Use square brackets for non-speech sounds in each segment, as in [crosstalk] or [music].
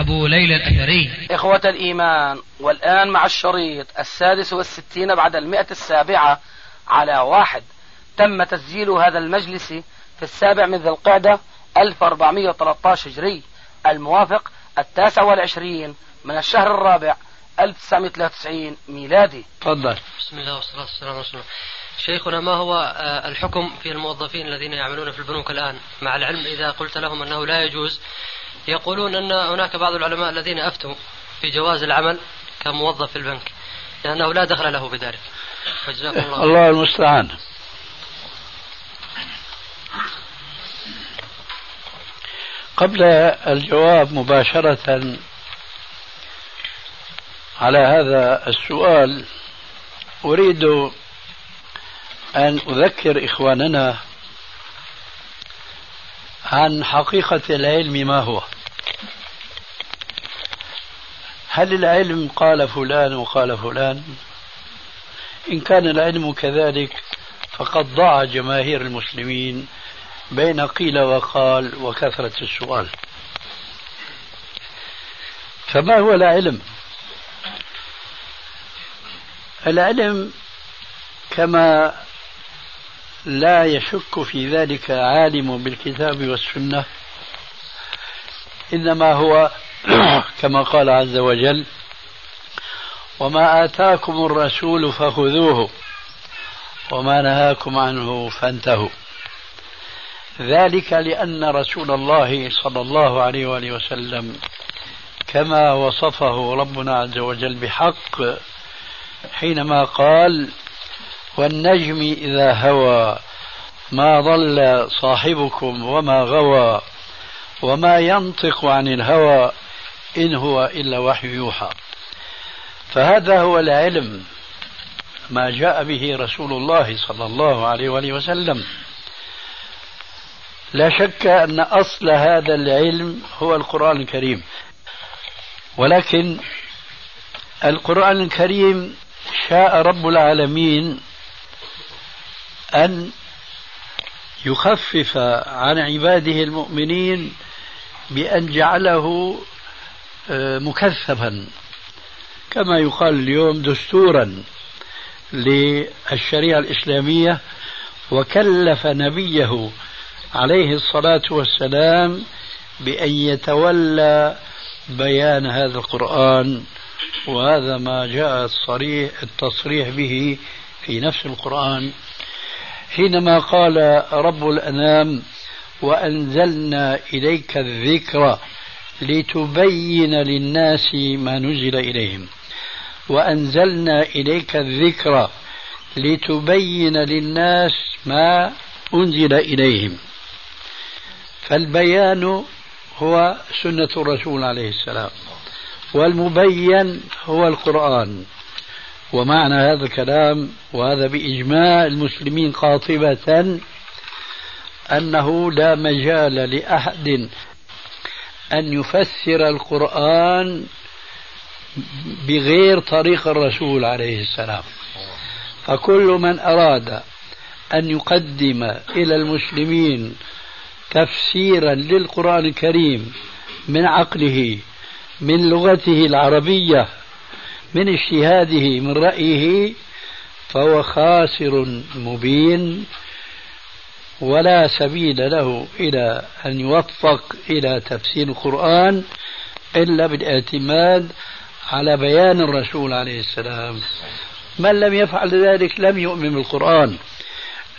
أبو ليلى الأثري. إخوة الإيمان والآن مع الشريط السادس والستين بعد المئة السابعة على واحد. تم تسجيل هذا المجلس في السابع من ذي القعدة 1413 هجري. الموافق التاسع والعشرين من الشهر الرابع 1993 ميلادي. تفضل. بسم الله والصلاة والسلام على رسول الله. شيخنا ما هو آه، الحكم في الموظفين الذين يعملون في البنوك الآن؟ مع العلم إذا قلت لهم أنه لا يجوز يقولون أن هناك بعض العلماء الذين أفتوا في جواز العمل كموظف في البنك لأنه لا دخل له بذلك. فجزاكم الله الله المستعان. قبل الجواب مباشرة على هذا السؤال أريد أن أذكر إخواننا عن حقيقة العلم ما هو. هل العلم قال فلان وقال فلان؟ إن كان العلم كذلك فقد ضاع جماهير المسلمين بين قيل وقال وكثرة السؤال. فما هو العلم؟ العلم كما لا يشك في ذلك عالم بالكتاب والسنة إنما هو [coughs] كما قال عز وجل وما آتاكم الرسول فخذوه وما نهاكم عنه فانتهوا. ذلك لأن رسول الله صلى الله عليه وآله وسلم كما وصفه ربنا عز وجل بحق حينما قال والنجم إذا هوى ما ضل صاحبكم وما غوى وما ينطق عن الهوى. إن هو إلا وحي يوحى. فهذا هو العلم ما جاء به رسول الله صلى الله عليه وآله وسلم. لا شك أن أصل هذا العلم هو القرآن الكريم. ولكن القرآن الكريم شاء رب العالمين أن يخفف عن عباده المؤمنين بأن جعله مكثفا كما يقال اليوم دستورا للشريعة الإسلامية وكلف نبيه عليه الصلاة والسلام بأن يتولى بيان هذا القرآن وهذا ما جاء الصريح التصريح به في نفس القرآن. حينما قال رب الأنام وأنزلنا إليك الذكر لتبين للناس ما نزل إليهم. وأنزلنا إليك الذكر لتبين للناس ما أنزل إليهم. فالبيان هو سنة الرسول عليه السلام والمبين هو القرآن. ومعنى هذا الكلام وهذا بإجماع المسلمين قاطبة أنه لا مجال لأحد أن يفسر القرآن بغير طريق الرسول عليه السلام. فكل من أراد أن يقدم إلى المسلمين تفسيرا للقرآن الكريم من عقله من لغته العربية من اجتهاده من رأيه فهو خاسر مبين. ولا سبيل له إلى أن يوفق إلى تفسير القرآن إلا بالاعتماد على بيان الرسول عليه السلام. من لم يفعل ذلك لم يؤمن بالقرآن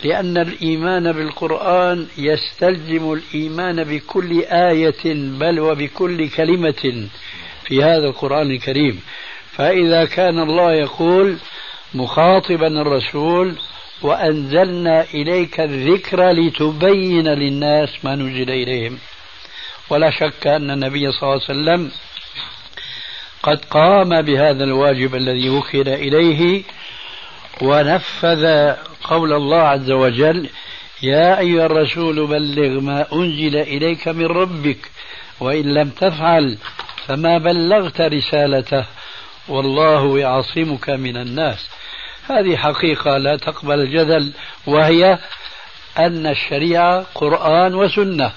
لأن الإيمان بالقرآن يستلزم الإيمان بكل آية بل وبكل كلمة في هذا القرآن الكريم. فإذا كان الله يقول مخاطبا الرسول وأنزلنا إليك الذكر لتبين للناس ما نزل إليهم. ولا شك أن النبي صلى الله عليه وسلم قد قام بهذا الواجب الذي وكل إليه ونفذ قول الله عز وجل يا أيها الرسول بلغ ما أنزل إليك من ربك وإن لم تفعل فما بلغت رسالته والله يعصمك من الناس. هذه حقيقة لا تقبل الجدل وهي أن الشريعة قرآن وسنة.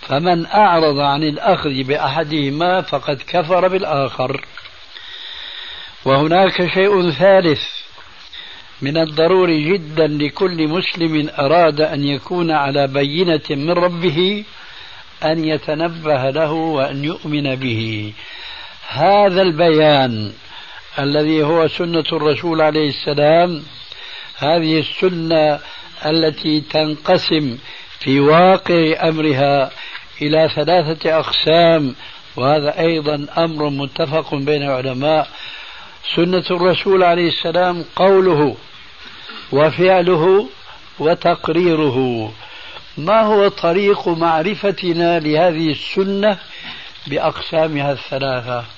فمن أعرض عن الأخذ بأحدهما فقد كفر بالآخر. وهناك شيء ثالث. من الضروري جدا لكل مسلم أراد أن يكون على بينة من ربه أن يتنبه له وأن يؤمن به. هذا البيان الذي هو سنة الرسول عليه السلام. هذه السنة التي تنقسم في واقع أمرها إلى ثلاثة أقسام وهذا أيضا أمر متفق بين العلماء. سنة الرسول عليه السلام قوله وفعله وتقريره. ما هو طريق معرفتنا لهذه السنة بأقسامها الثلاثة؟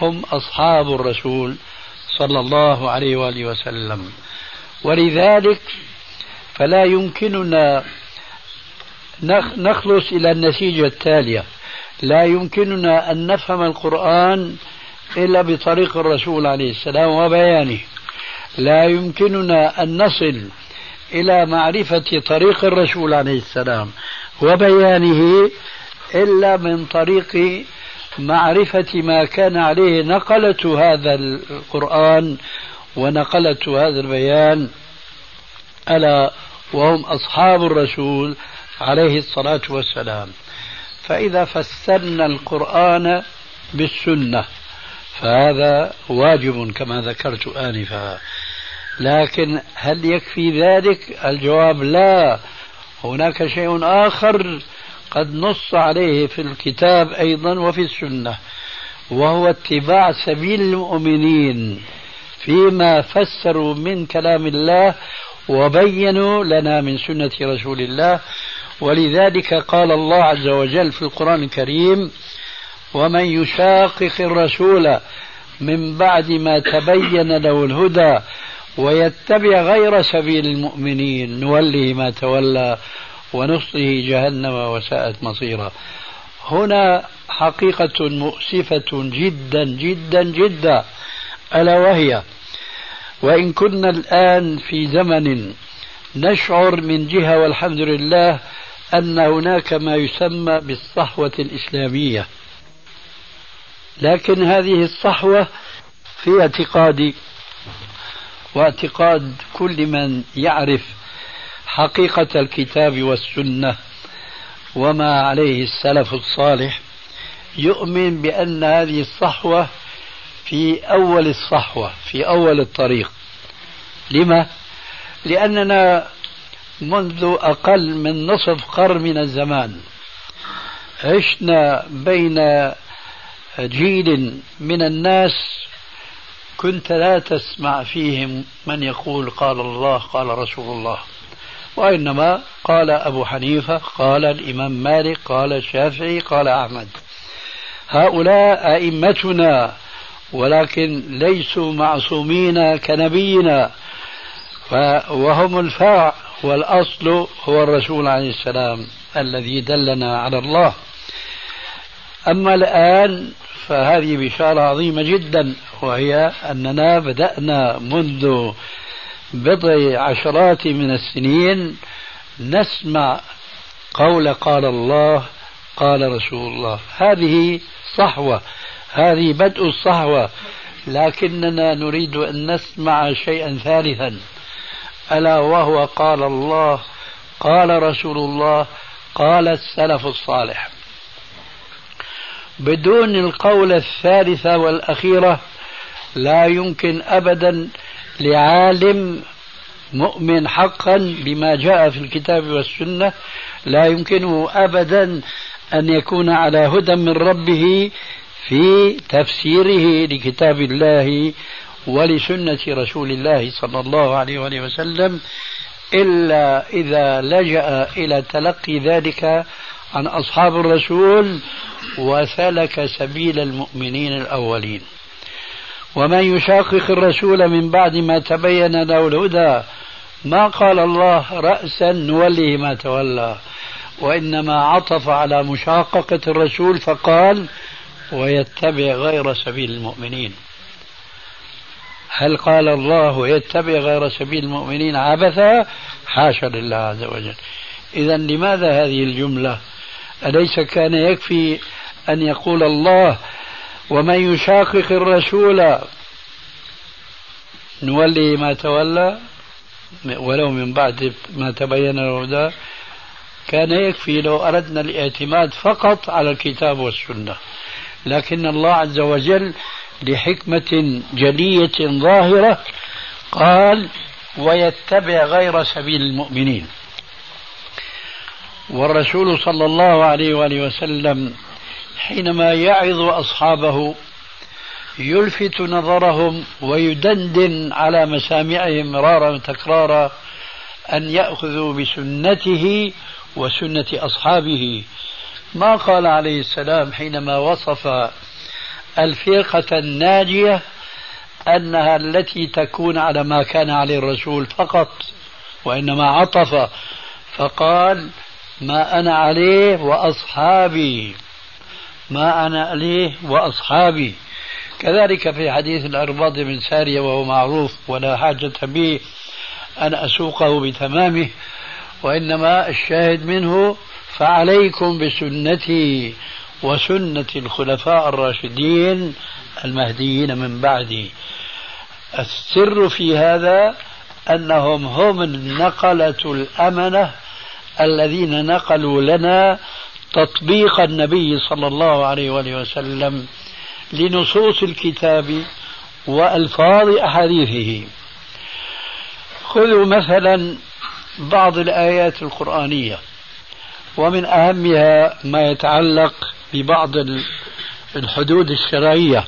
هم أصحاب الرسول صلى الله عليه وآله وسلم. ولذلك فلا يمكننا نخلص إلى النتيجة التالية. لا يمكننا أن نفهم القرآن إلا بطريق الرسول عليه السلام وبيانه. لا يمكننا أن نصل إلى معرفة طريق الرسول عليه السلام وبيانه إلا من طريق معرفة ما كان عليه نقلة هذا القرآن ونقلة هذا البيان ألا وهم أصحاب الرسول عليه الصلاة والسلام. فإذا فسرنا القرآن بالسنة فهذا واجب كما ذكرت آنفا. لكن هل يكفي ذلك؟ الجواب لا. هناك شيء آخر قد نص عليه في الكتاب أيضا وفي السنة وهو اتباع سبيل المؤمنين فيما فسروا من كلام الله وبينوا لنا من سنة رسول الله. ولذلك قال الله عز وجل في القرآن الكريم ومن يشاقق الرسول من بعد ما تبين له الهدى ويتبع غير سبيل المؤمنين نوله ما تولى ونصله جهنم وساءت مصيرا. هنا حقيقة مؤسفة جدا جدا جدا. ألا وهي وإن كنا الآن في زمن نشعر من جهة والحمد لله أن هناك ما يسمى بالصحوة الإسلامية. لكن هذه الصحوة في اعتقادي واعتقاد كل من يعرف حقيقة الكتاب والسنة وما عليه السلف الصالح يؤمن بأن هذه الصحوة في أول الصحوة في أول الطريق لما؟ لأننا منذ أقل من نصف قرن من الزمان عشنا بين جيل من الناس كنت لا تسمع فيهم من يقول قال الله قال رسول الله وإنما قال أبو حنيفة قال الإمام مالك قال الشافعي قال أحمد. هؤلاء أئمتنا ولكن ليسوا معصومين كنبينا وهم الفرع والأصل هو الرسول عليه السلام الذي دلنا على الله. أما الآن فهذه بشارة عظيمة جدا وهي أننا بدأنا منذ بضع عشرات من السنين نسمع قول قال الله قال رسول الله. هذه صحوة هذه بدء الصحوة. لكننا نريد أن نسمع شيئا ثالثا. ألا وهو قال الله قال رسول الله قال السلف الصالح. بدون القول الثالثة والأخيرة لا يمكن أبدا لعالم مؤمن حقا بما جاء في الكتاب والسنة لا يمكنه أبدا أن يكون على هدى من ربه في تفسيره لكتاب الله ولسنة رسول الله صلى الله عليه وآله وسلم إلا إذا لجأ إلى تلقي ذلك عن أصحاب الرسول وسلك سبيل المؤمنين الأولين. ومن يشاقق الرسول من بعد ما تبين له الهدى ما قال الله رأسا نوليه ما تولى. وإنما عطف على مشاققة الرسول فقال ويتبع غير سبيل المؤمنين هل قال الله يتبع غير سبيل المؤمنين عبثا؟ حاشا لله عز وجل. إذا لماذا هذه الجملة؟ أليس كان يكفي أن يقول الله ومن يشاقق الرسول نولي ما تولى ولو من بعد ما تبين الهدى كان يكفي لو أردنا الاعتماد فقط على الكتاب والسنة. لكن الله عز وجل لحكمة جلية ظاهرة قال ويتبع غير سبيل المؤمنين والرسول صلى الله عليه وآله وسلم حينما يعظ أصحابه يلفت نظرهم ويدندن على مسامعهم مرارا وتكرارا أن يأخذوا بسنته وسنة أصحابه. ما قال عليه السلام حينما وصف الفرقة الناجية أنها التي تكون على ما كان عليه الرسول فقط وإنما عطف فقال ما أنا عليه وأصحابي. ما أنا عليه وأصحابي. كذلك في حديث الأرباض بن سارية وهو معروف ولا حاجة به أن أسوقه بتمامه وإنما الشاهد منه فعليكم بسنتي وسنة الخلفاء الراشدين المهديين من بعدي. السر في هذا أنهم هم النقلة الأمنة الذين نقلوا لنا تطبيق النبي صلى الله عليه وآله وسلم لنصوص الكتاب وألفاظ أحاديثه. خذوا مثلا بعض الآيات القرآنية ومن أهمها ما يتعلق ببعض الحدود الشرعية.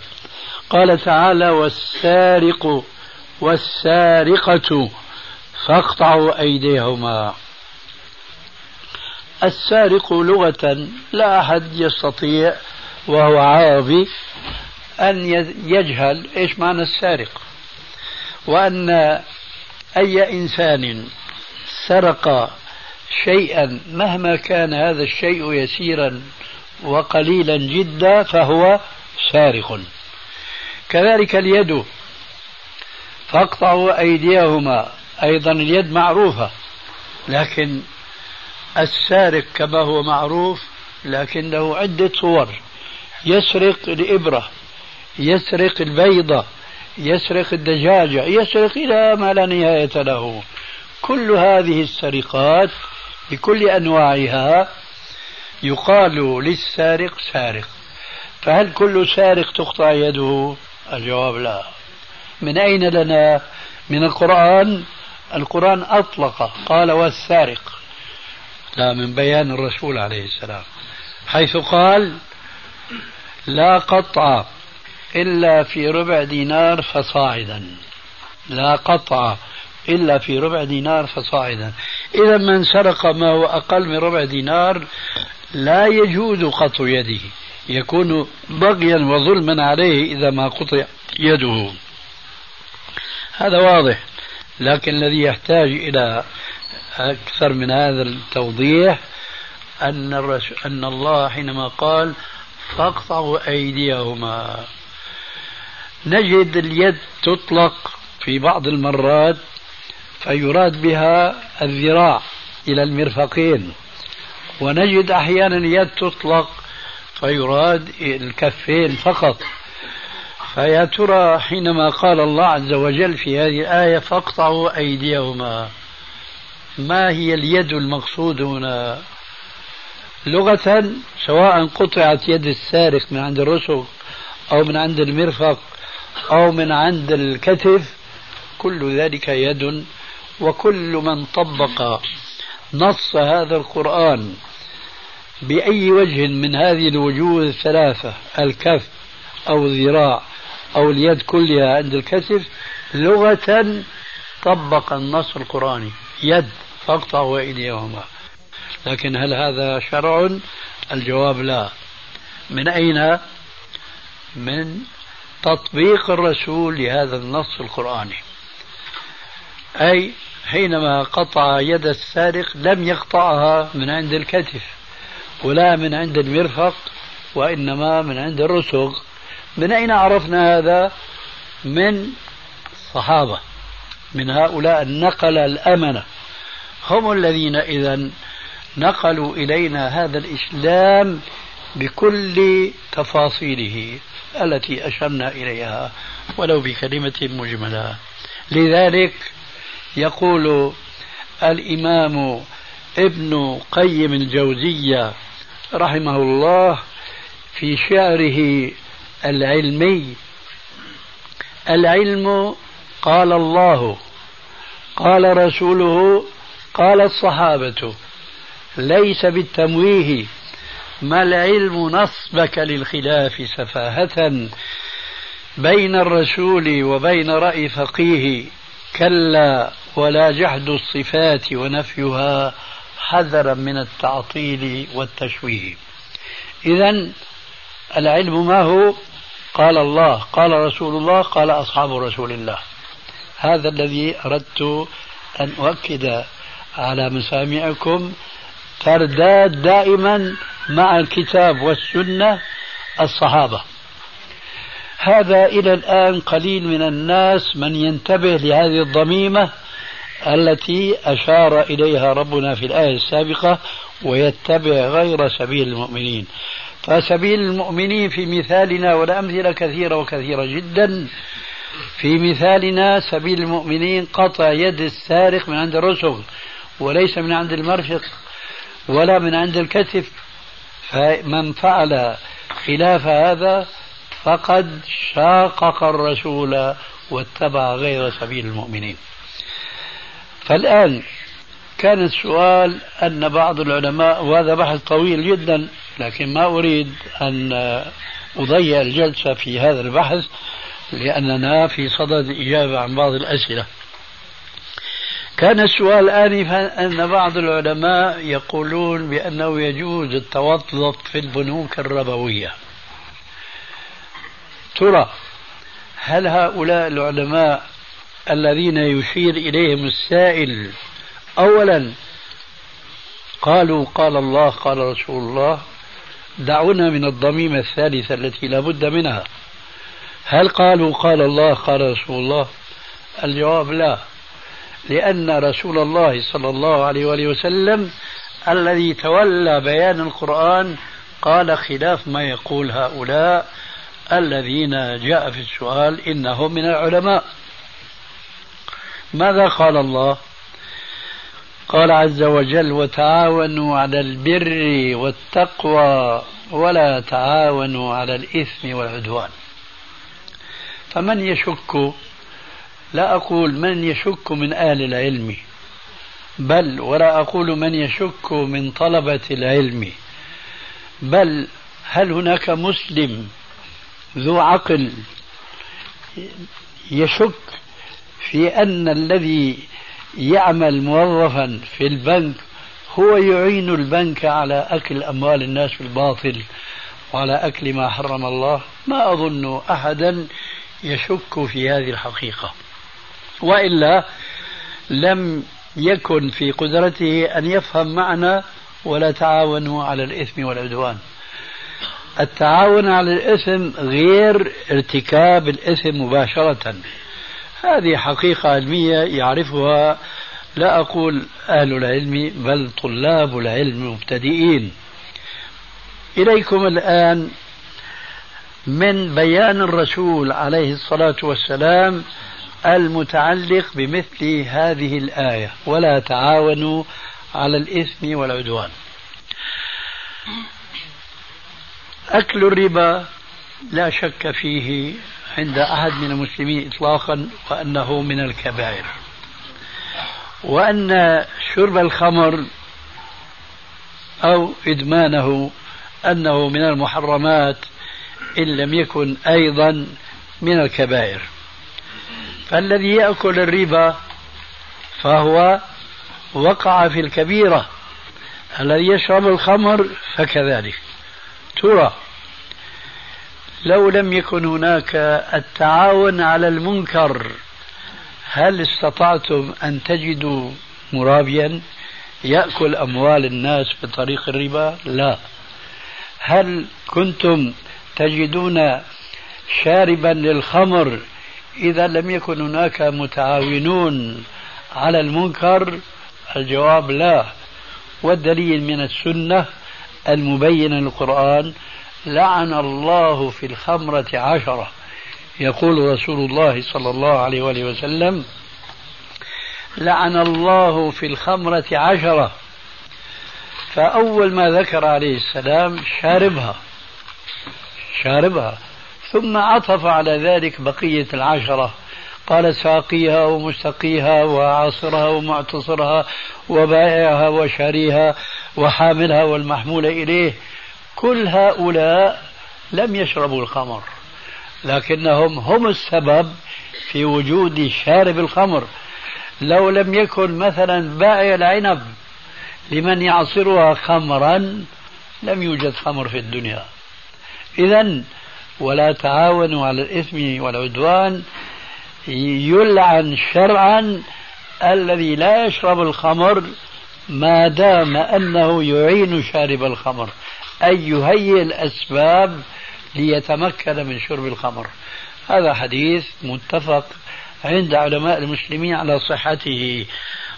قال تعالى والسارق والسارقة فاقطعوا أيديهما. السارق لغة لا أحد يستطيع وهو عربي أن يجهل إيش معنى السارق؟ وأن أي إنسان سرق شيئا مهما كان هذا الشيء يسيرا وقليلا جدا فهو سارق. كذلك اليد فاقطعوا أيديهما أيضا اليد معروفة لكن السارق كما هو معروف لكن له عدة صور. يسرق الإبرة يسرق البيضة يسرق الدجاجة يسرق إلى ما لا نهاية له. كل هذه السرقات بكل أنواعها يقال للسارق سارق. فهل كل سارق تقطع يده؟ الجواب لا. من أين لنا؟ من القرآن. القرآن أطلق قال والسارق. لا من بيان الرسول عليه السلام حيث قال لا قطع إلا في ربع دينار فصاعدا. لا قطع إلا في ربع دينار فصاعدا. إذا من سرق ما هو أقل من ربع دينار لا يجوز قطع يده يكون بغيا وظلما عليه إذا ما قطع يده. هذا واضح لكن الذي يحتاج إلى أكثر من هذا التوضيح أن أن الله حينما قال فاقطعوا أيديهما. نجد اليد تطلق في بعض المرات فيراد بها الذراع إلى المرفقين. ونجد أحيانا اليد تطلق فيراد الكفين فقط. فيا ترى حينما قال الله عز وجل في هذه الآية فاقطعوا أيديهما. ما هي اليد المقصود هنا؟ لغة سواء قطعت يد السارق من عند الرسغ أو من عند المرفق أو من عند الكتف كل ذلك يد وكل من طبق نص هذا القرآن بأي وجه من هذه الوجوه الثلاثة الكف أو الذراع أو اليد كلها عند الكتف لغة طبق النص القرآني يد. فاقطعوا أيديهما لكن هل هذا شرع؟ الجواب لا. من أين؟ من تطبيق الرسول لهذا النص القرآني. أي حينما قطع يد السارق لم يقطعها من عند الكتف ولا من عند المرفق وإنما من عند الرسغ. من أين عرفنا هذا؟ من الصحابة من هؤلاء النقل الأمنة. هم الذين إذا نقلوا إلينا هذا الإسلام بكل تفاصيله التي أشرنا إليها ولو بكلمة مجملة. لذلك يقول الإمام ابن قيم الجوزية رحمه الله في شعره العلمي العلم قال الله قال رسوله قال الصحابة ليس بالتمويه ما العلم نصبك للخلاف سفاهة بين الرسول وبين رأي فقيه؟ كلا ولا جحد الصفات ونفيها حذرا من التعطيل والتشويه. إذا العلم ما هو؟ قال الله قال رسول الله قال أصحاب رسول الله. هذا الذي أردت أن أؤكد على مسامعكم ترداد دائما مع الكتاب والسنة الصحابة. هذا إلى الآن قليل من الناس من ينتبه لهذه الضميمة التي أشار إليها ربنا في الآية السابقة ويتبع غير سبيل المؤمنين. فسبيل المؤمنين في مثالنا والأمثلة كثيرة وكثيرة جدا. في مثالنا سبيل المؤمنين قطع يد السارق من عند الرسغ وليس من عند المرفق ولا من عند الكتف. فمن فعل خلاف هذا فقد شاقق الرسول واتبع غير سبيل المؤمنين. فالآن كان السؤال أن بعض العلماء وهذا بحث طويل جدا لكن ما أريد أن أضيع الجلسة في هذا البحث لأننا في صدد الإجابة عن بعض الأسئلة. كان السؤال آنفا أن بعض العلماء يقولون بأنه يجوز التوظف في البنوك الربوية. ترى هل هؤلاء العلماء الذين يشير إليهم السائل أولا قالوا قال الله قال رسول الله دعونا من الضميمة الثالثة التي لا بد منها. هل قالوا قال الله قال رسول الله؟ الجواب لا. لأن رسول الله صلى الله عليه وآله وسلم الذي تولى بيان القرآن قال خلاف ما يقول هؤلاء الذين جاء في السؤال إنهم من العلماء. ماذا قال الله؟ قال عز وجل وتعاونوا على البر والتقوى ولا تعاونوا على الإثم والعدوان فمن يشك لا أقول من يشك من أهل العلم بل ولا أقول من يشك من طلبة العلم بل هل هناك مسلم ذو عقل يشك في أن الذي يعمل موظفا في البنك هو يعين البنك على أكل أموال الناس بالباطل وعلى أكل ما حرم الله؟ ما أظن أحدا يشك في هذه الحقيقة. وإلا لم يكن في قدرته أن يفهم معنى ولا تعاونوا على الإثم والعدوان. التعاون على الإثم غير ارتكاب الإثم مباشرة. هذه حقيقة علمية يعرفها لا أقول أهل العلم بل طلاب العلم المبتدئين. إليكم الآن من بيان الرسول عليه الصلاة والسلام المتعلق بمثل هذه الآية. ولا تعاونوا على الإثم والعدوان. أكل الربا لا شك فيه عند أحد من المسلمين إطلاقا وأنه من الكبائر. وأن شرب الخمر أو إدمانه أنه من المحرمات إن لم يكن أيضا من الكبائر. فالذي يأكل الربا فهو وقع في الكبيرة. الذي يشرب الخمر فكذلك. ترى لو لم يكن هناك التعاون على المنكر هل استطعتم أن تجدوا مرابيا يأكل أموال الناس بطريق الربا؟ لا. هل كنتم تجدون شاربا للخمر إذا لم يكن هناك متعاونون على المنكر الجواب لا. والدليل من السنة المبينة للقرآن لعن الله في الخمرة عشرة. يقول رسول الله صلى الله عليه وآله وسلم لعن الله في الخمرة عشرة. فأول ما ذكر عليه السلام شاربها. شاربها. ثم عطف على ذلك بقية العشرة. قال ساقيها ومستقيها وعاصرها ومعتصرها وبائعها وشاريها وحاملها والمحمول إليه. كل هؤلاء لم يشربوا الخمر لكنهم هم السبب في وجود شارب الخمر. لو لم يكن مثلا بائع العنب لمن يعصرها خمرا لم يوجد خمر في الدنيا. إذا ولا تعاونوا على الإثم والعدوان يلعن شرعا الذي لا يشرب الخمر ما دام أنه يعين شارب الخمر. أي يهيئ الأسباب ليتمكن من شرب الخمر. هذا حديث متفق عند علماء المسلمين على صحته.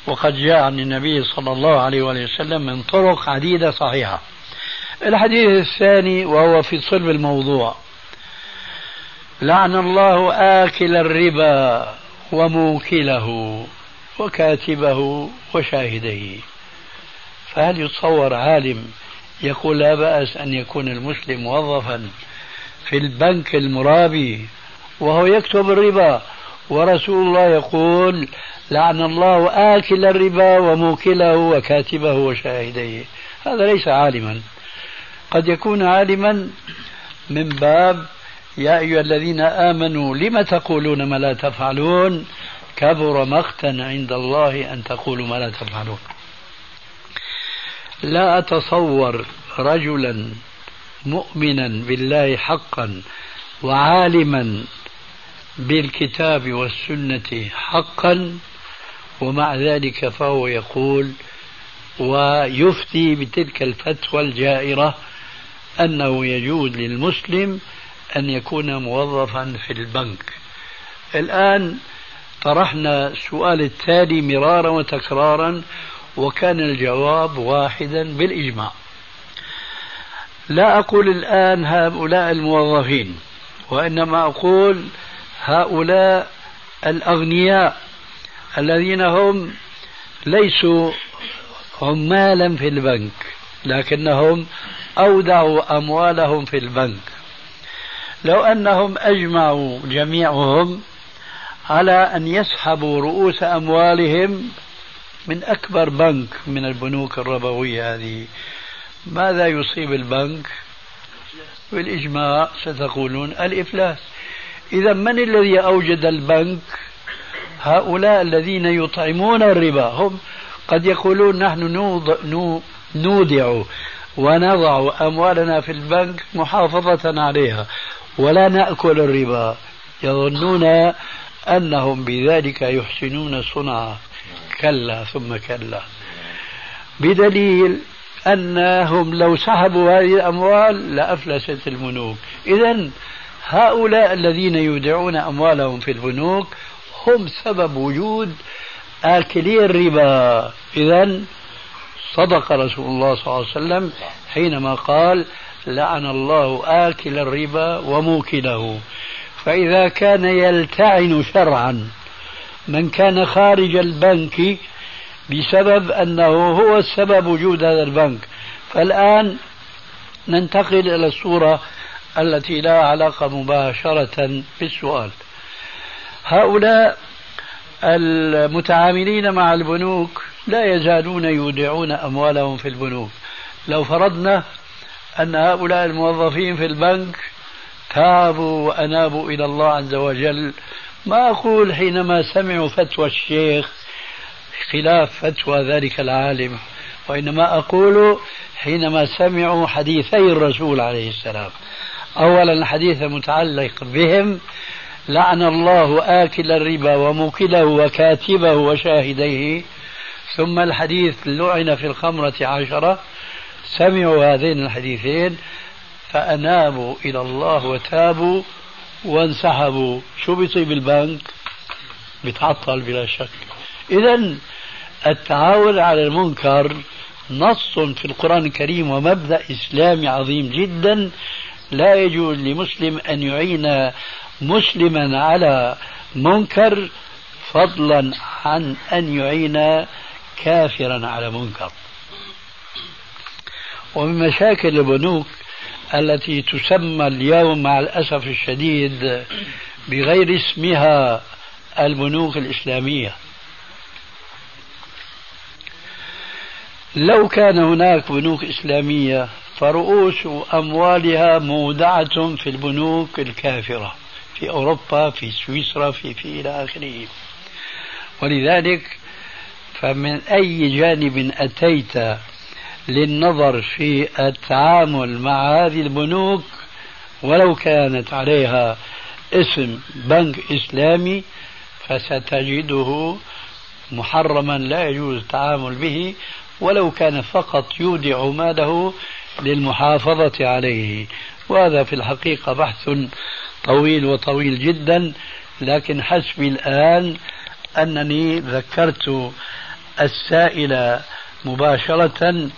وقد جاء عن النبي صلى الله عليه وسلم من طرق عديدة صحيحة. الحديث الثاني وهو في صلب الموضوع. لعن الله آكل الربا وموكله وكاتبه وشاهديه فهل يتصور عالم يقول لا بأس أن يكون المسلم موظفا في البنك المرابي وهو يكتب الربا ورسول الله يقول لعن الله آكل الربا وموكله وكاتبه وشاهديه هذا ليس عالما. قد يكون عالما من باب يا أيها الذين آمنوا لم تقولون ما لا تفعلون؟ كبر مقتا عند الله أن تقولوا ما لا تفعلون. لا أتصور رجلا مؤمنا بالله حقا وعالما بالكتاب والسنة حقا ومع ذلك فهو يقول ويفتي بتلك الفتوى الجائرة أنه يجوز للمسلم أن يكون موظفا في البنك. الآن طرحنا السؤال التالي مرارا وتكرارا وكان الجواب واحدا بالإجماع. لا أقول الآن هؤلاء الموظفين وإنما أقول هؤلاء الأغنياء الذين هم ليسوا عمالا في البنك لكنهم أودعوا أموالهم في البنك. لو أنهم أجمعوا جميعهم على أن يسحبوا رؤوس أموالهم من أكبر بنك من البنوك الربوية هذه. ماذا يصيب البنك؟ بالإجماع ستقولون الإفلاس. إذا من الذي أوجد البنك؟ هؤلاء الذين يطعمون الربا. هم قد يقولون نحن نودع ونضع أموالنا في البنك محافظة عليها. ولا نأكل الربا. يظنون أنهم بذلك يحسنون صنعا. كلا ثم كلا. بدليل أنهم لو سحبوا هذه الأموال لأفلست البنوك إذا هؤلاء الذين يودعون أموالهم في البنوك هم سبب وجود آكلي الربا. إذا صدق رسول الله صلى الله عليه وسلم حينما قال لعن الله آكل الربا وموكله. فإذا كان يلتعن شرعا من كان خارج البنك بسبب أنه هو السبب وجود هذا البنك. فالآن ننتقل إلى الصورة التي لا علاقة مباشرة بالسؤال. هؤلاء المتعاملين مع البنوك لا يزالون يودعون أموالهم في البنوك. لو فرضنا أن هؤلاء الموظفين في البنك تابوا وأنابوا إلى الله عز وجل. ما أقول حينما سمعوا فتوى الشيخ خلاف فتوى ذلك العالم وإنما أقول حينما سمعوا حديثي الرسول عليه السلام. أولا الحديث المتعلق بهم لعن الله آكل الربا وموكله وكاتبه وشاهديه ثم الحديث لعن في الخمرة عشرة سمعوا هذين الحديثين فأنابوا إلى الله وتابوا وانسحبوا. شو بيصيب البنك بيتعطل بلا شك. إذا التعاون على المنكر نص في القرآن الكريم ومبدأ إسلامي عظيم جدا. لا يجوز لمسلم أن يعين مسلما على منكر فضلا عن أن يعين كافرا على منكر. ومن مشاكل البنوك التي تسمى اليوم مع الأسف الشديد بغير اسمها البنوك الإسلامية. لو كان هناك بنوك إسلامية فرؤوس أموالها مودعة في البنوك الكافرة في أوروبا في سويسرا في في إلى آخره. ولذلك فمن أي جانب أتيت للنظر في التعامل مع هذه البنوك ولو كانت عليها اسم بنك إسلامي فستجده محرما لا يجوز التعامل به ولو كان فقط يودع ماله للمحافظة عليه. وهذا في الحقيقة بحث طويل وطويل جدا لكن حسبي الآن أنني ذكرت السائل مباشرة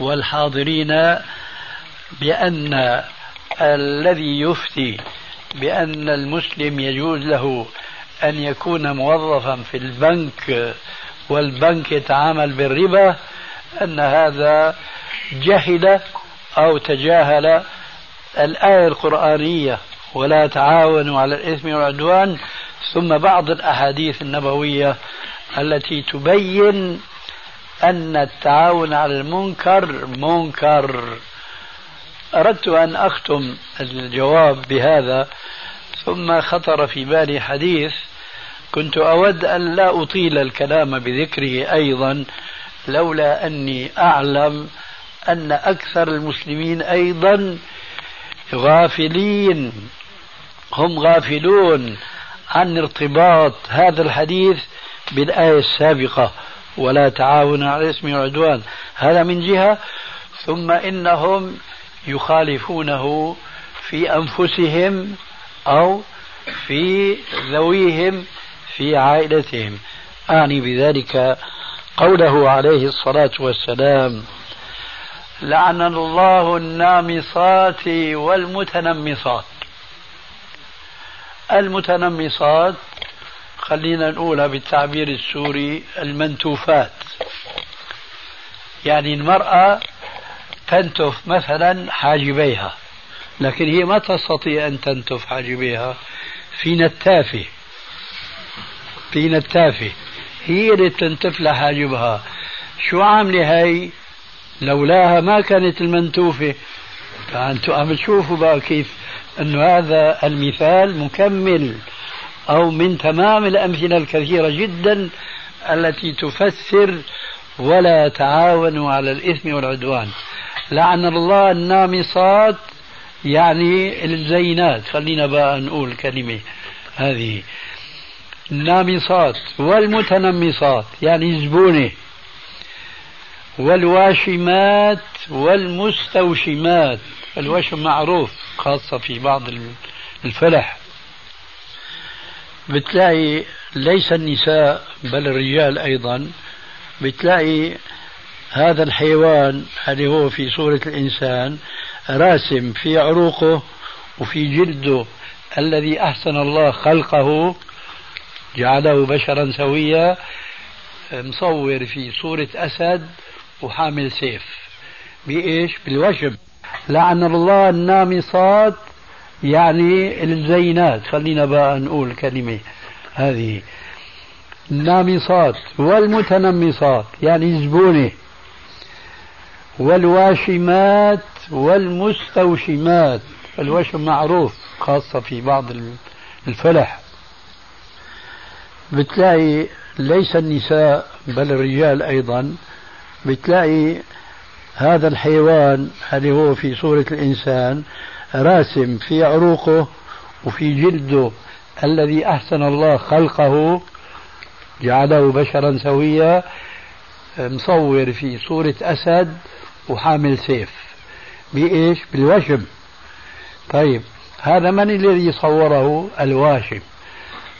والحاضرين بأن الذي يفتي بأن المسلم يجوز له أن يكون موظفا في البنك والبنك يتعامل بالربا أن هذا جهل أو تجاهل الآية القرآنية ولا تعاونوا على الإثم والعدوان ثم بعض الأحاديث النبوية التي تبين أن التعاون على المنكر منكر. أردت أن أختم الجواب بهذا ثم خطر في بالي حديث كنت أود أن لا أطيل الكلام بذكره أيضا لولا أني أعلم أن أكثر المسلمين أيضا غافلين. هم غافلون عن ارتباط هذا الحديث بالآية السابقة. ولا تعاون على الإثم والعدوان. هذا من جهة. ثم إنهم يخالفونه في أنفسهم أو في ذويهم في عائلتهم. أعني بذلك قوله عليه الصلاة والسلام لعن الله النامصات والمتنمصات. المتنمصات خلينا نقولها بالتعبير السوري المنتوفات. يعني المرأة تنتف مثلا حاجبيها لكن هي ما تستطيع أن تنتف حاجبيها. في نتافة في نتافة هي اللي تنتف لها حاجبها شو عاملة هي؟ لولاها ما كانت المنتوفة. فأنتم عم تشوفوا بقى كيف أنه هذا المثال مكمل. أو من تمام الأمثلة الكثيرة جدا التي تفسر ولا تعاونوا على الإثم والعدوان. لعن الله النامصات يعني الزينات. خلينا بقى نقول كلمة هذه. النامصات والمتنمصات يعني زبونة. والواشمات والمستوشمات. الوشم معروف خاصة في بعض الفلح. بتلاقي ليس النساء بل الرجال أيضا. بتلاقي هذا الحيوان اللي هو في صورة الإنسان راسم في عروقه وفي جلده الذي أحسن الله خلقه جعله بشرا سويا مصور في صورة أسد وحامل سيف. بإيش؟ بالوشم لعن الله النامصات يعني الزينات خلينا بقى نقول كلمة هذه. النامصات والمتنمصات يعني زبونة والواشمات والمستوشمات. الوشم معروف خاصة في بعض الفلح. بتلاقي ليس النساء بل الرجال أيضا. بتلاقي هذا الحيوان اللي هو في صورة الإنسان راسم في عروقه وفي جلده الذي أحسن الله خلقه جعله بشرا سويا مصور في صورة أسد وحامل سيف. بإيش؟ بالوشم. طيب هذا من الذي صوره؟ الواشم.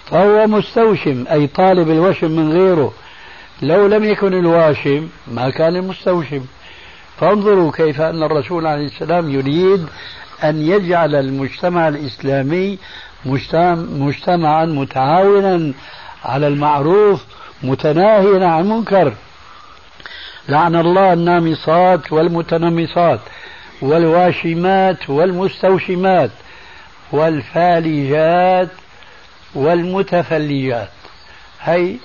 فهو مستوشم أي طالب الوشم من غيره. لو لم يكن الواشم ما كان المستوشم. فانظروا كيف أن الرسول عليه السلام يريد أن يجعل المجتمع الإسلامي مجتمعا متعاونا على المعروف متناهيا عن المنكر. لعن الله النامصات والمتنمصات والواشمات والمستوشمات والفالجات والمتفلجات هي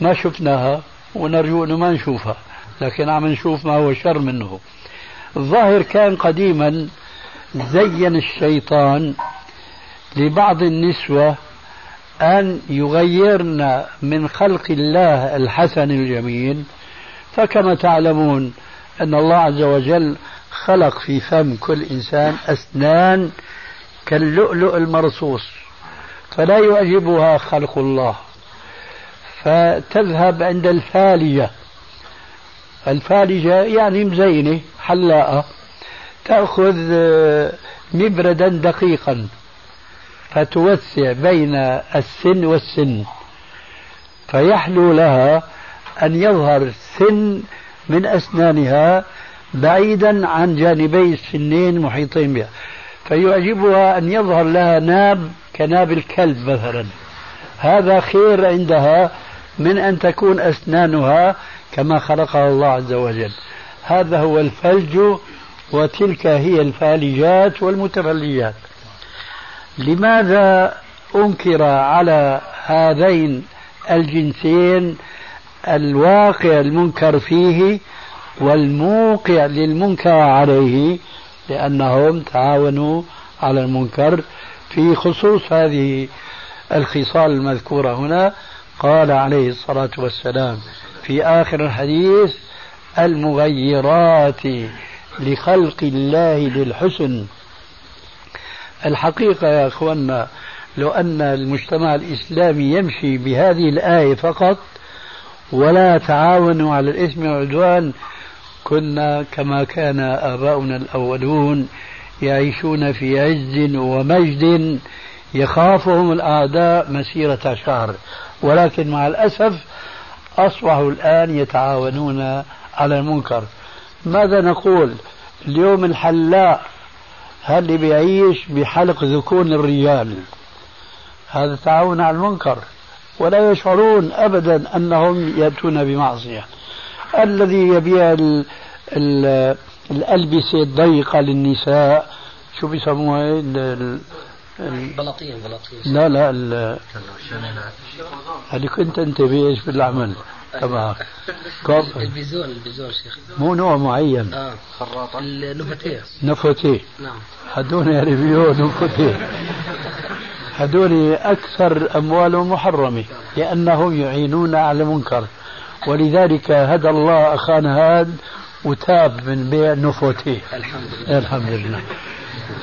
ما شفناها ونرجو إنه ما نشوفها لكن عم نشوف ما هو شر منه. الظاهر كان قديما زين الشيطان لبعض النسوة أن يغيرن من خلق الله الحسن الجميل. فكما تعلمون أن الله عز وجل خلق في فم كل إنسان أسنان كاللؤلؤ المرصوص فلا يعجبها خلق الله. فتذهب عند الفالجة الفالجة يعني مزينة حلاقة. تأخذ مبردا دقيقا فتوسع بين السن والسن. فيحلو لها أن يظهر سن من أسنانها بعيدا عن جانبي السنين محيطين بها. فيعجبها أن يظهر لها ناب كناب الكلب مثلا. هذا خير عندها من أن تكون أسنانها كما خلقها الله عز وجل. هذا هو الفلج وتلك هي الفالجات والمتفلجات لماذا أنكر على هذين الجنسين الواقع المنكر فيه والموقع للمنكر عليه؟ لأنهم تعاونوا على المنكر في خصوص هذه الخصال المذكورة هنا. قال عليه الصلاة والسلام في آخر الحديث المغيرات. لخلق الله للحسن الحقيقة يا أخوانا لو أن المجتمع الإسلامي يمشي بهذه الآية فقط ولا تعاونوا على الإثم والعدوان كنا كما كان آباؤنا الأولون يعيشون في عز ومجد يخافهم الأعداء مسيرة شهر. ولكن مع الأسف أصبحوا الآن يتعاونون على المنكر. ماذا نقول؟ اليوم الحلاق اللي بيعيش بحلق ذكون الرجال؟ هذا تعاون على المنكر ولا يشعرون أبدا أنهم يأتون بمعصية. الذي يبيع ال ال الألبسة الضيقة للنساء شو بيسموها؟ البلاطين بلاطين لا لا هذه كنت أنت بإيش بالعمل؟ تبعك [laughs] البيزون البيزون شيخ. مو نوع معين. آه. خراطة. النوفتيه نوفتيه نعم. هدول ريفيو نوفتيه هدول أكثر اموالهم محرمة لأنهم يعينون على المنكر ولذلك هدى الله اخانا هاد وتاب من بيع نفوتية. الحمد لله. الحمد لله.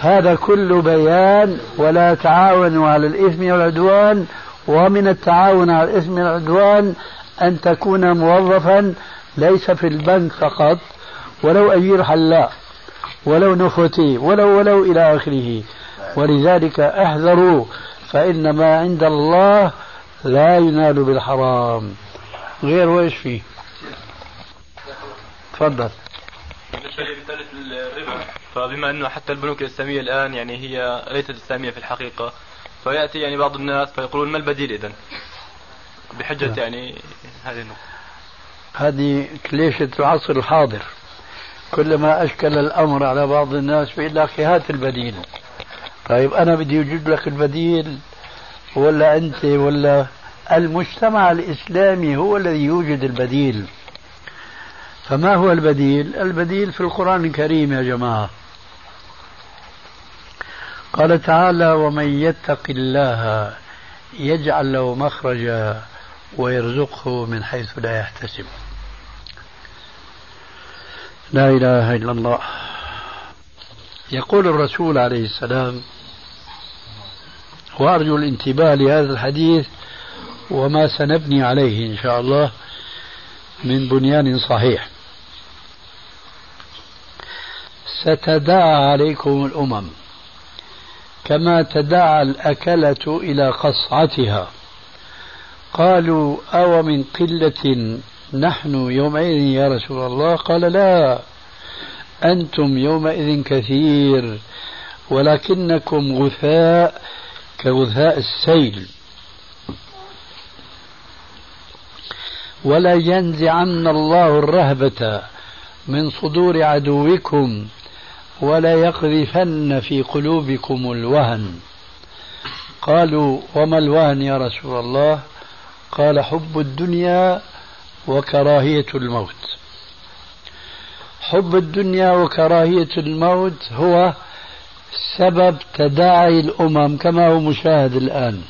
هذا كله بيان ولا تعاونوا على الإثم والعدوان ومن التعاون على الإثم والعدوان أن تكون موظفا ليس في البنك فقط ولو أجير حلاق ولو نفوتي ولو ولو إلى آخره. ولذلك أحذروا فإن ما عند الله لا ينال بالحرام. غير وإيش فيه؟ تفضل. فبما أنه حتى البنوك الإسلامية الآن يعني هي ليست إسلامية في الحقيقة فيأتي يعني بعض الناس فيقولون ما البديل اذا؟ بحجة نعم. يعني هذه النقطة. هذه كليشة العصر الحاضر. كلما أشكل الأمر على بعض الناس بيقول لك هات البديل. طيب أنا بدي أجيب لك البديل ولا أنت ولا المجتمع الإسلامي هو الذي يوجد البديل. فما هو البديل؟ البديل في القرآن الكريم يا جماعة. قال تعالى ومن يتق الله يجعل له مخرجا ويرزقه من حيث لا يحتسب. لا إله إلا الله. يقول الرسول عليه السلام وأرجو الانتباه لهذا الحديث وما سنبني عليه إن شاء الله من بنيان صحيح. ستداعى عليكم الأمم كما تداعى الأكلة إلى قصعتها. قالوا أو من قلة نحن يومئذ يا رسول الله؟ قال لا أنتم يومئذ كثير ولكنكم غثاء كغثاء السيل. ولا ينزعن الله الرهبة من صدور عدوكم ولا يقذفن في قلوبكم الوهن. قالوا وما الوهن يا رسول الله؟ قال حب الدنيا وكراهية الموت. حب الدنيا وكراهية الموت هو سبب تداعي الأمم كما هو مشاهد الآن.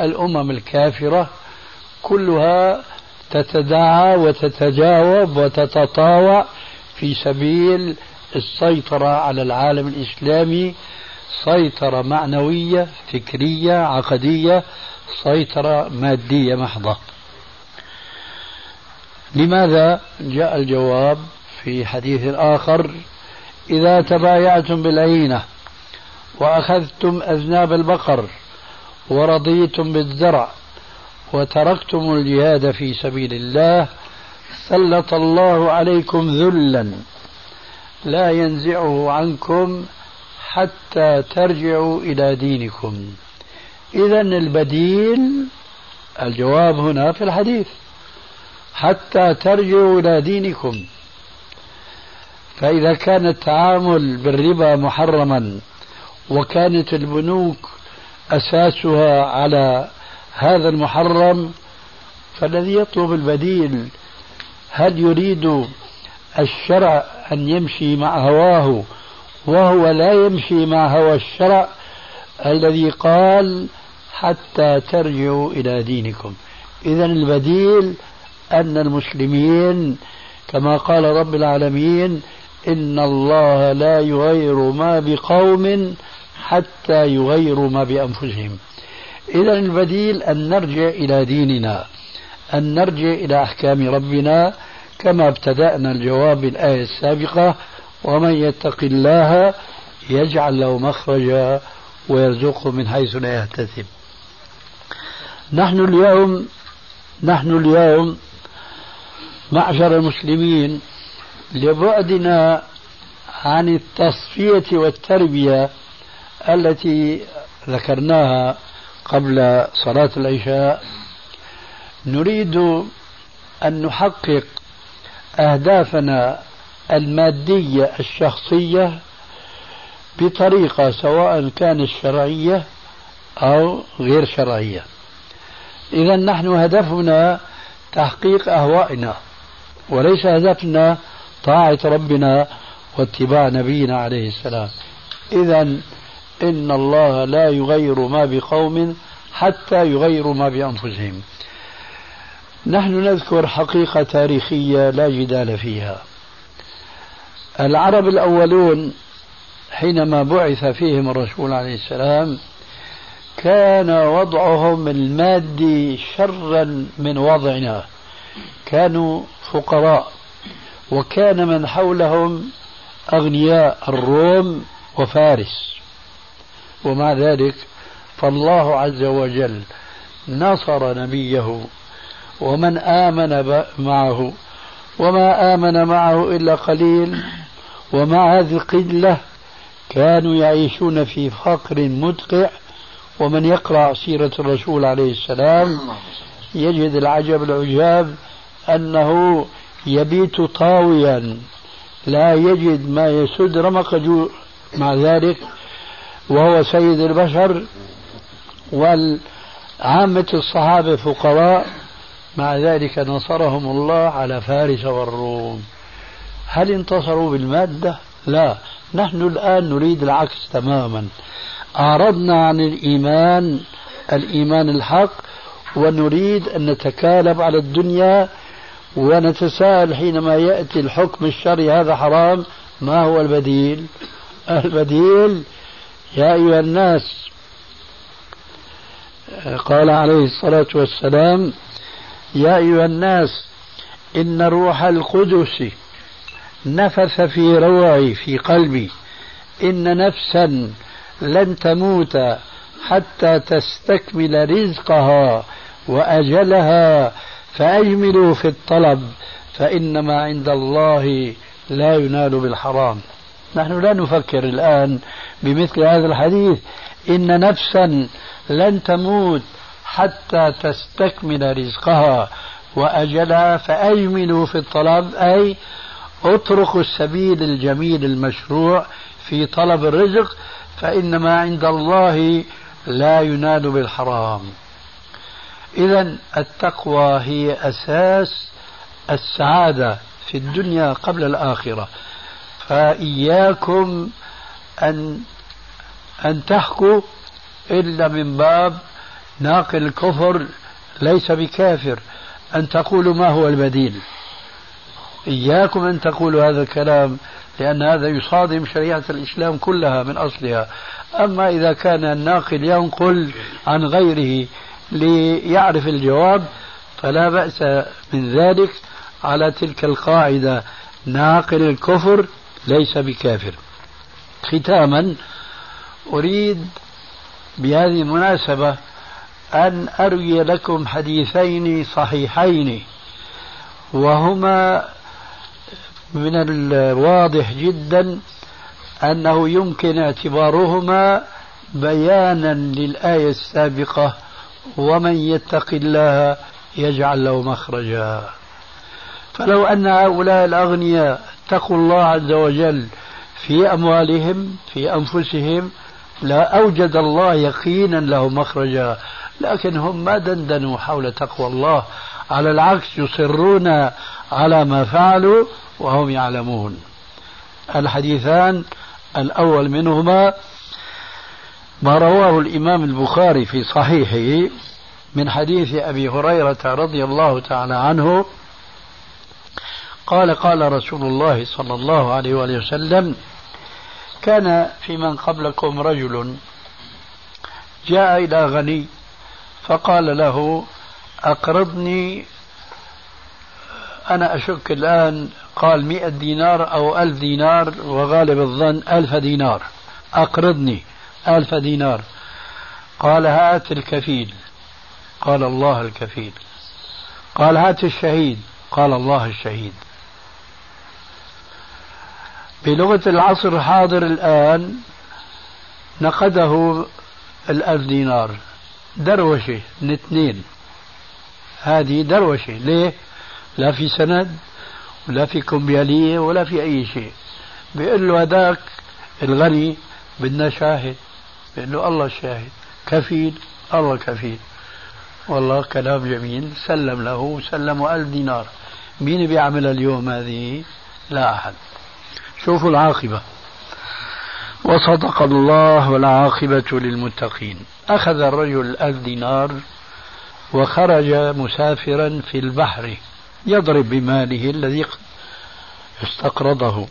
الأمم الكافرة كلها تتداعى وتتجاوب وتتطاوع في سبيل السيطرة على العالم الإسلامي سيطرة معنوية فكرية عقدية سيطرة مادية محضة. لماذا جاء الجواب في حديث آخر إذا تبايعتم بالعينة وأخذتم أذناب البقر ورضيتم بالزرع وتركتم الجهاد في سبيل الله سلط الله عليكم ذلا. لا ينزعه عنكم حتى ترجعوا إلى دينكم. إذا البديل الجواب هنا في الحديث. حتى ترجعوا إلى دينكم. فإذا كان التعامل بالربا محرما وكانت البنوك أساسها على هذا المحرم فالذي يطلب البديل هل يريد الشرع أن يمشي مع هواه وهو لا يمشي مع هوى الشرع الذي قال حتى ترجعوا إلى دينكم. إذا البديل أن المسلمين كما قال رب العالمين إن الله لا يغير ما بقوم حتى يغيروا ما بأنفسهم. إذا البديل أن نرجع إلى ديننا أن نرجع إلى أحكام ربنا كما ابتدأنا الجواب بالآية السابقة ومن يتق الله يجعل له مخرجا ويرزقه من حيث لا يحتسب. نحن اليوم نحن اليوم معشر المسلمين لبعدنا عن التصفية والتربية التي ذكرناها قبل صلاة العشاء. نريد أن نحقق أهدافنا المادية الشخصية بطريقة سواء كانت شرعية أو غير شرعية. إذا نحن هدفنا تحقيق أهوائنا وليس هدفنا طاعة ربنا واتباع نبينا عليه السلام. إذا إن الله لا يغير ما بقوم حتى يغيروا ما بأنفسهم. نحن نذكر حقيقة تاريخية لا جدال فيها. العرب الأولون حينما بعث فيهم الرسول عليه السلام كان وضعهم المادي شرا من وضعنا. كانوا فقراء. وكان من حولهم أغنياء الروم وفارس. ومع ذلك فالله عز وجل نصر نبيه. ومن آمن معه. وما آمن معه إلا قليل. ومع هذه القلة كانوا يعيشون في فقر مدقع. ومن يقرأ سيرة الرسول عليه السلام يجد العجب العجاب أنه يبيت طاويا لا يجد ما يسد رمق مع ذلك وهو سيد البشر والعامة الصحابة فقراء. مع ذلك نصرهم الله على فارس والروم. هل انتصروا بالمادة؟ لا نحن الآن نريد العكس تماما. أعرضنا عن الإيمان الإيمان الحق ونريد أن نتكالب على الدنيا ونتساءل حينما يأتي الحكم الشرعي هذا حرام. ما هو البديل؟ البديل يا أيها الناس قال عليه الصلاة والسلام يا أيها الناس إن روح القدس نفث في روعي في قلبي. إن نفسا لن تموت حتى تستكمل رزقها وأجلها. فأجملوا في الطلب فإنما عند الله لا ينال بالحرام. نحن لا نفكر الآن بمثل هذا الحديث. إن نفسا لن تموت حتى تستكمل رزقها وأجلها. فأجملوا في الطلب أي اتركوا السبيل الجميل المشروع في طلب الرزق فإنما عند الله لا ينال بالحرام. إذا التقوى هي أساس السعادة في الدنيا قبل الآخرة. فإياكم أن أن تحكوا إلا من باب ناقل الكفر ليس بكافر. أن تقولوا ما هو البديل. إياكم أن تقولوا هذا الكلام لأن هذا يصادم شريعة الإسلام كلها من أصلها. أما إذا كان الناقل ينقل عن غيره ليعرف الجواب فلا بأس من ذلك على تلك القاعدة. ناقل الكفر ليس بكافر. ختاما أريد بهذه المناسبة أن أروي لكم حديثين صحيحين وهما من الواضح جدا أنه يمكن اعتبارهما بيانا للآية السابقة ومن يتق الله يجعل له مخرجا. فلو أن هؤلاء الأغنياء اتقوا الله عز وجل في أموالهم في أنفسهم لا أوجد الله يقينا له مخرجا. لكن هم ما دندنوا حول تقوى الله؟ على العكس يصرون على ما فعلوا وهم يعلمون. الحديثان الأول منهما ما رواه الإمام البخاري في صحيحه من حديث أبي هريرة رضي الله تعالى عنه قال قال رسول الله صلى الله عليه وآله وسلم كان في من قبلكم رجل جاء إلى غني فقال له أقرضني أنا أشك الآن قال مئة دينار أو ألف دينار وغالب الظن ألف دينار. أقرضني ألف دينار. قال هات الكفيل. قال الله الكفيل. قال هات الشهيد. قال الله الشهيد. بلغة العصر الحاضر الآن نقده الألف دينار. دروشة من اثنين. هذه دروشة. ليه؟ لا في سند. ولا في كمبيالية ولا في أي شيء. بيقول له هذاك الغني بدنا شاهد. بيقول له الله شاهد. كفيل؟ الله كفيل. والله كلام جميل. سلم له سلمه ألف دينار. مين بيعملها اليوم هذه؟ لا أحد. شوفوا العاقبة. وصدق الله والعاقبة للمتقين. أخذ الرجل ألف دينار وخرج مسافرا في البحر. يضرب بماله الذي استقرضه.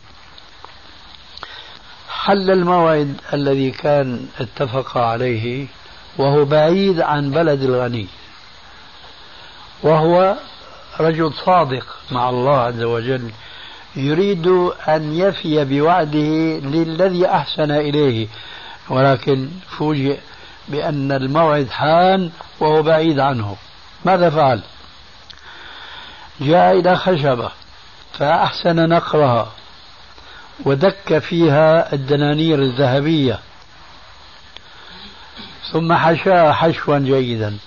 حل الموعد الذي كان اتفق عليه وهو بعيد عن بلد الغني. وهو رجل صادق مع الله عز وجل يريد أن يفي بوعده للذي أحسن إليه. ولكن فوجئ بأن الموعد حان وهو بعيد عنه. ماذا فعل؟ جاء إلى خشبة فأحسن نقرها ودك فيها الدنانير الذهبية. ثم حشاها حشوا جيدا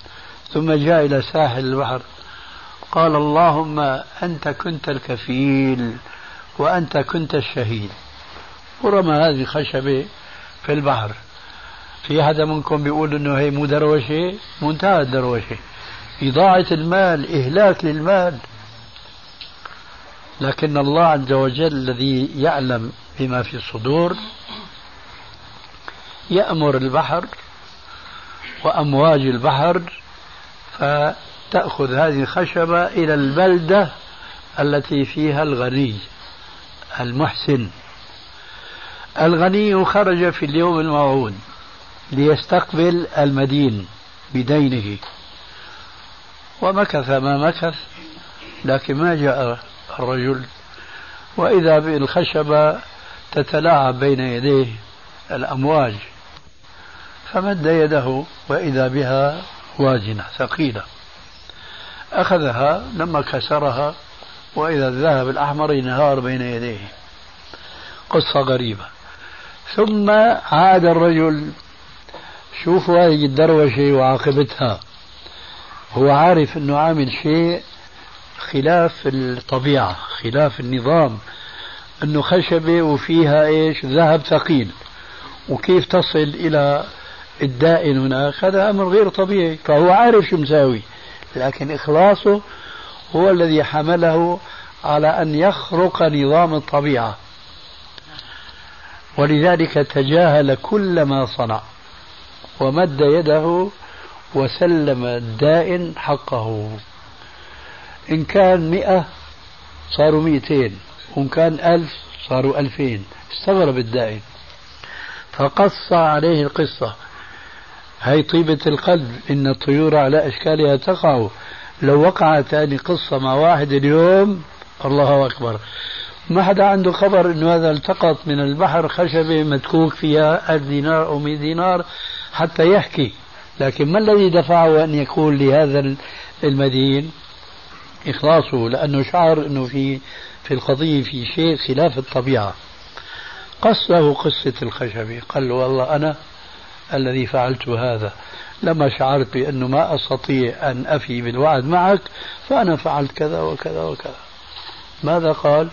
ثم جاء إلى ساحل البحر قال اللهم أنت كنت الكفيل وأنت كنت الشهيد. ورمى هذه الخشبة في البحر. في حدا منكم بيقول إنه هي مو دروشة منتهى الدروشة. إضاعة المال إهلاك للمال. لكن الله عز وجل الذي يعلم بما في الصدور يأمر البحر وأمواج البحر فتأخذ هذه الخشبة إلى البلدة التي فيها الغني المحسن. الغني خرج في اليوم الموعود ليستقبل المدين بدينه. ومكث ما مكث لكن ما جاء الرجل وإذا بالخشبة تتلاعب بين يديه الأمواج فمد يده وإذا بها وازنة ثقيلة. أخذها لما كسرها وإذا الذهب الأحمر ينهار بين يديه. قصة غريبة. ثم عاد الرجل شوفوا هذه الدروشة وعاقبتها. هو عارف أنه عامل شيء خلاف الطبيعة خلاف النظام. أنه خشبة وفيها إيش؟ ذهب ثقيل. وكيف تصل إلى الدائن هناك؟ هذا أمر غير طبيعي. فهو عارف شو مساوي. لكن إخلاصه هو الذي حمله على أن يخرق نظام الطبيعة. ولذلك تجاهل كل ما صنع. ومد يده وسلم الدائن حقه. إن كان مئة صاروا مئتين وإن كان ألف صاروا ألفين. استغرب الدائن. فقص عليه القصة. هي طيبة القلب إن الطيور على أشكالها تقع. لو وقعت ثاني قصة مع واحد اليوم الله أكبر. ما حدا عنده خبر إنه هذا التقط من البحر خشبة متكوك فيها ألف دينار أو مئة دينار حتى يحكي. لكن ما الذي دفعه أن يقول لهذا المدين؟ إخلاصه لأنه شعر أنه في في القضية في شيء خلاف الطبيعة. قص له قصة الخشبة قال له والله أنا الذي فعلت هذا لما شعرت بأنه ما أستطيع أن أفي بالوعد معك فأنا فعلت كذا وكذا وكذا. ماذا قال؟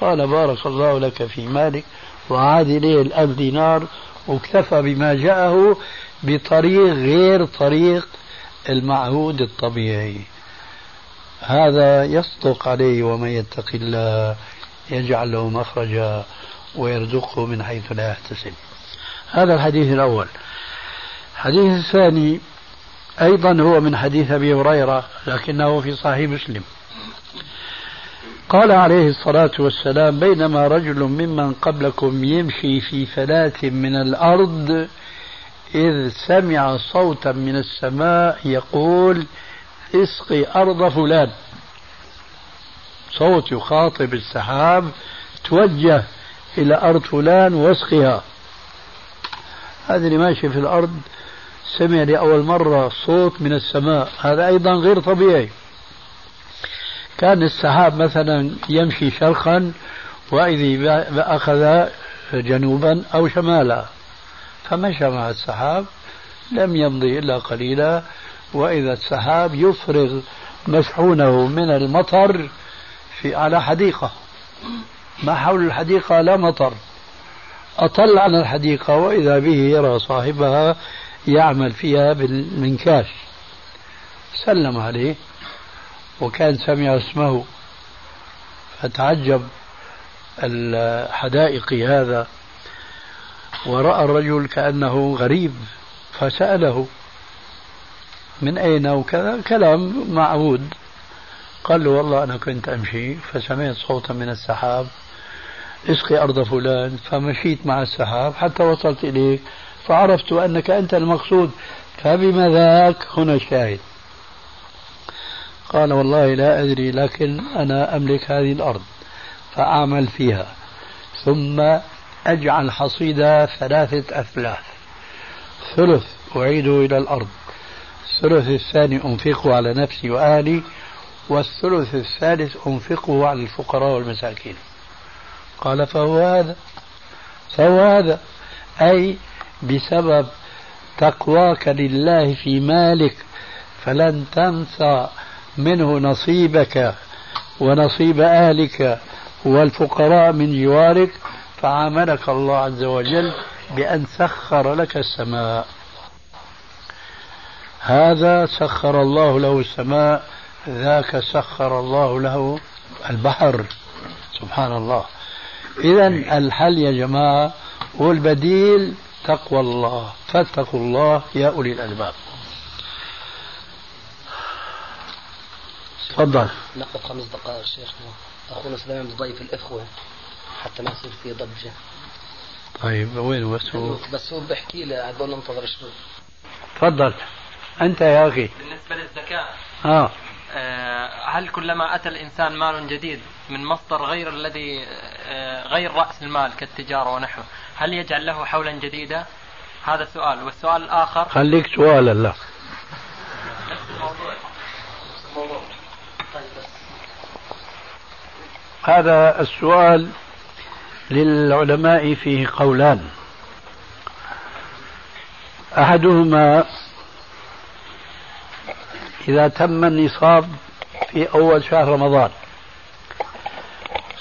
قال بارك الله لك في مالك وعاد إليه الألف دينار واكتفى بما جاءه بطريق غير طريق المعهود الطبيعي. هذا يصدق عليه ومن يتق الله يجعل له مخرجا ويرزقه من حيث لا يحتسب. هذا الحديث الأول. الحديث الثاني أيضا هو من حديث أبي هريرة لكنه في صحيح مسلم. قال عليه الصلاة والسلام بينما رجل ممن قبلكم يمشي في فلاة من الأرض إذ سمع صوتا من السماء يقول اسقي أرض فلان. صوت يخاطب السحاب توجه إلى أرض فلان واسقها هذا اللي ماشي في الأرض سمع لأول مرة صوت من السماء. هذا أيضا غير طبيعي. كان السحاب مثلا يمشي شرقا وإذا أخذ جنوبا أو شمالا. فمشى مع السحاب لم يمضي إلا قليلا. وإذا السحاب يفرغ مشحونه من المطر في على حديقة. ما حول الحديقة لا مطر. أطل على الحديقة وإذا به يرى صاحبها يعمل فيها بالمنكاش. سلم عليه وكان سمع اسمه. فتعجب الحدائق هذا. ورأى الرجل كأنه غريب فسأله من أين وكذا؟ كلام معهود. قال له والله أنا كنت أمشي فسمعت صوتا من السحاب اسقي أرض فلان فمشيت مع السحاب حتى وصلت إليك فعرفت أنك أنت المقصود فبما ذاك؟ هنا الشاهد. قال والله لا أدري لكن أنا أملك هذه الأرض فأعمل فيها ثم أجعل حصيدة ثلاثة أثلاث ثلث أعيده إلى الأرض. الثلث الثاني أنفقه على نفسي وأهلي والثلث الثالث أنفقه على الفقراء والمساكين. قال فهو هذا. فهو هذا. أي بسبب تقواك لله في مالك فلن تنسى منه نصيبك ونصيب أهلك والفقراء من جوارك فعاملك الله عز وجل بأن سخر لك السماء. هذا سخر الله له السماء ذاك سخر الله له البحر. سبحان الله. إذا الحل يا جماعة والبديل تقوى الله. فاتقوا الله يا أولي الألباب. تفضل. نقف خمس دقائق شيخنا. أخونا سليمان بضيف الإخوة حتى ما يصير في ضجة. طيب وين بس هو بس هو بحكي لي هذول ننتظر شوي. تفضل. أنت يا أخي. بالنسبة للزكاة آه. آه، هل كلما أتى الإنسان مال جديد من مصدر غير الذي آه، غير رأس المال كالتجارة ونحوه هل يجعل له حولا جديدا؟ هذا سؤال. والسؤال الآخر؟ خليك سؤالا لا. هذا السؤال للعلماء فيه قولان. أحدهما إذا تم النصاب في أول شهر رمضان.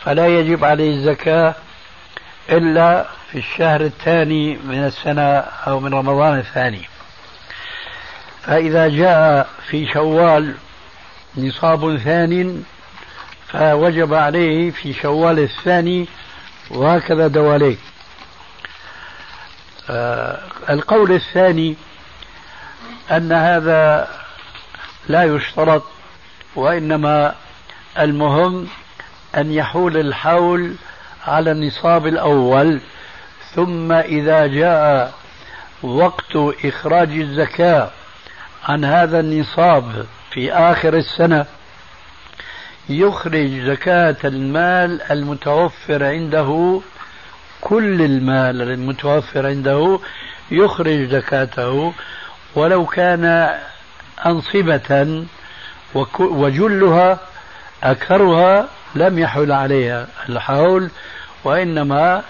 فلا يجب عليه الزكاة إلا في الشهر الثاني من السنة أو من رمضان الثاني. فإذا جاء في شوال نصاب ثان فوجب عليه في شوال الثاني وهكذا دواليك آه القول الثاني أن هذا لا يشترط وإنما المهم أن يحول الحول على النصاب الأول ثم إذا جاء وقت إخراج الزكاة عن هذا النصاب في آخر السنة يخرج زكاة المال المتوفر عنده كل المال المتوفر عنده يخرج زكاته ولو كان أنصبة وجلها أكثرها لم يحل عليها الحول وإنما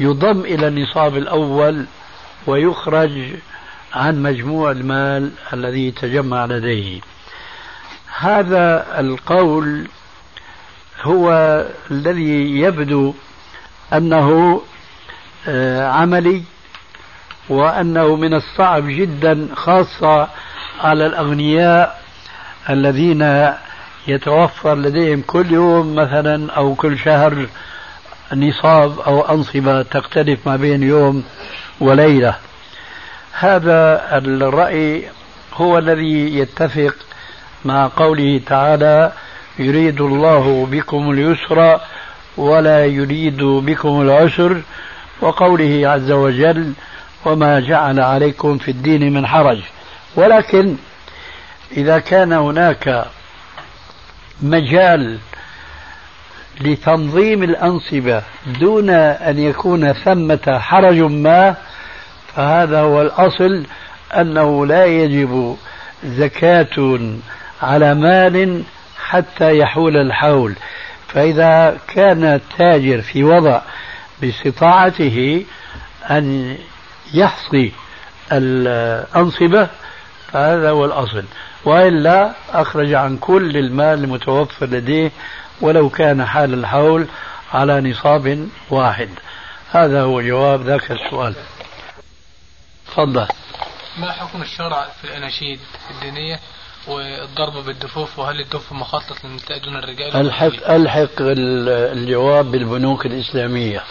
يضم إلى النصاب الأول ويخرج عن مجموع المال الذي تجمع لديه. هذا القول هو الذي يبدو أنه آه، عملي وأنه من الصعب جدا خاصة على الأغنياء الذين يتوفر لديهم كل يوم مثلا أو كل شهر نصاب أو أنصبة تختلف ما بين يوم وليلة. هذا الرأي هو الذي يتفق مع قوله تعالى يريد الله بكم اليسر ولا يريد بكم العسر وقوله عز وجل وما جعل عليكم في الدين من حرج ولكن إذا كان هناك مجال لتنظيم الأنصبة دون أن يكون ثمة حرج ما فهذا هو الأصل أنه لا يجب زكاة على مال حتى يحول الحول. فإذا كان التاجر في وضع باستطاعته أن يحصي الأنصبة فهذا هو الأصل. وإلا أخرج عن كل المال المتوفر لديه ولو كان حال الحول على نصاب واحد. هذا هو جواب ذاك السؤال. تفضل. ما حكم الشرع في الأناشيد الدينية والضرب بالدفوف؟ وهل الدف مخصص للنساء دون الرجال؟ الحق الحق الجواب بالبنوك الإسلامية. [laughs]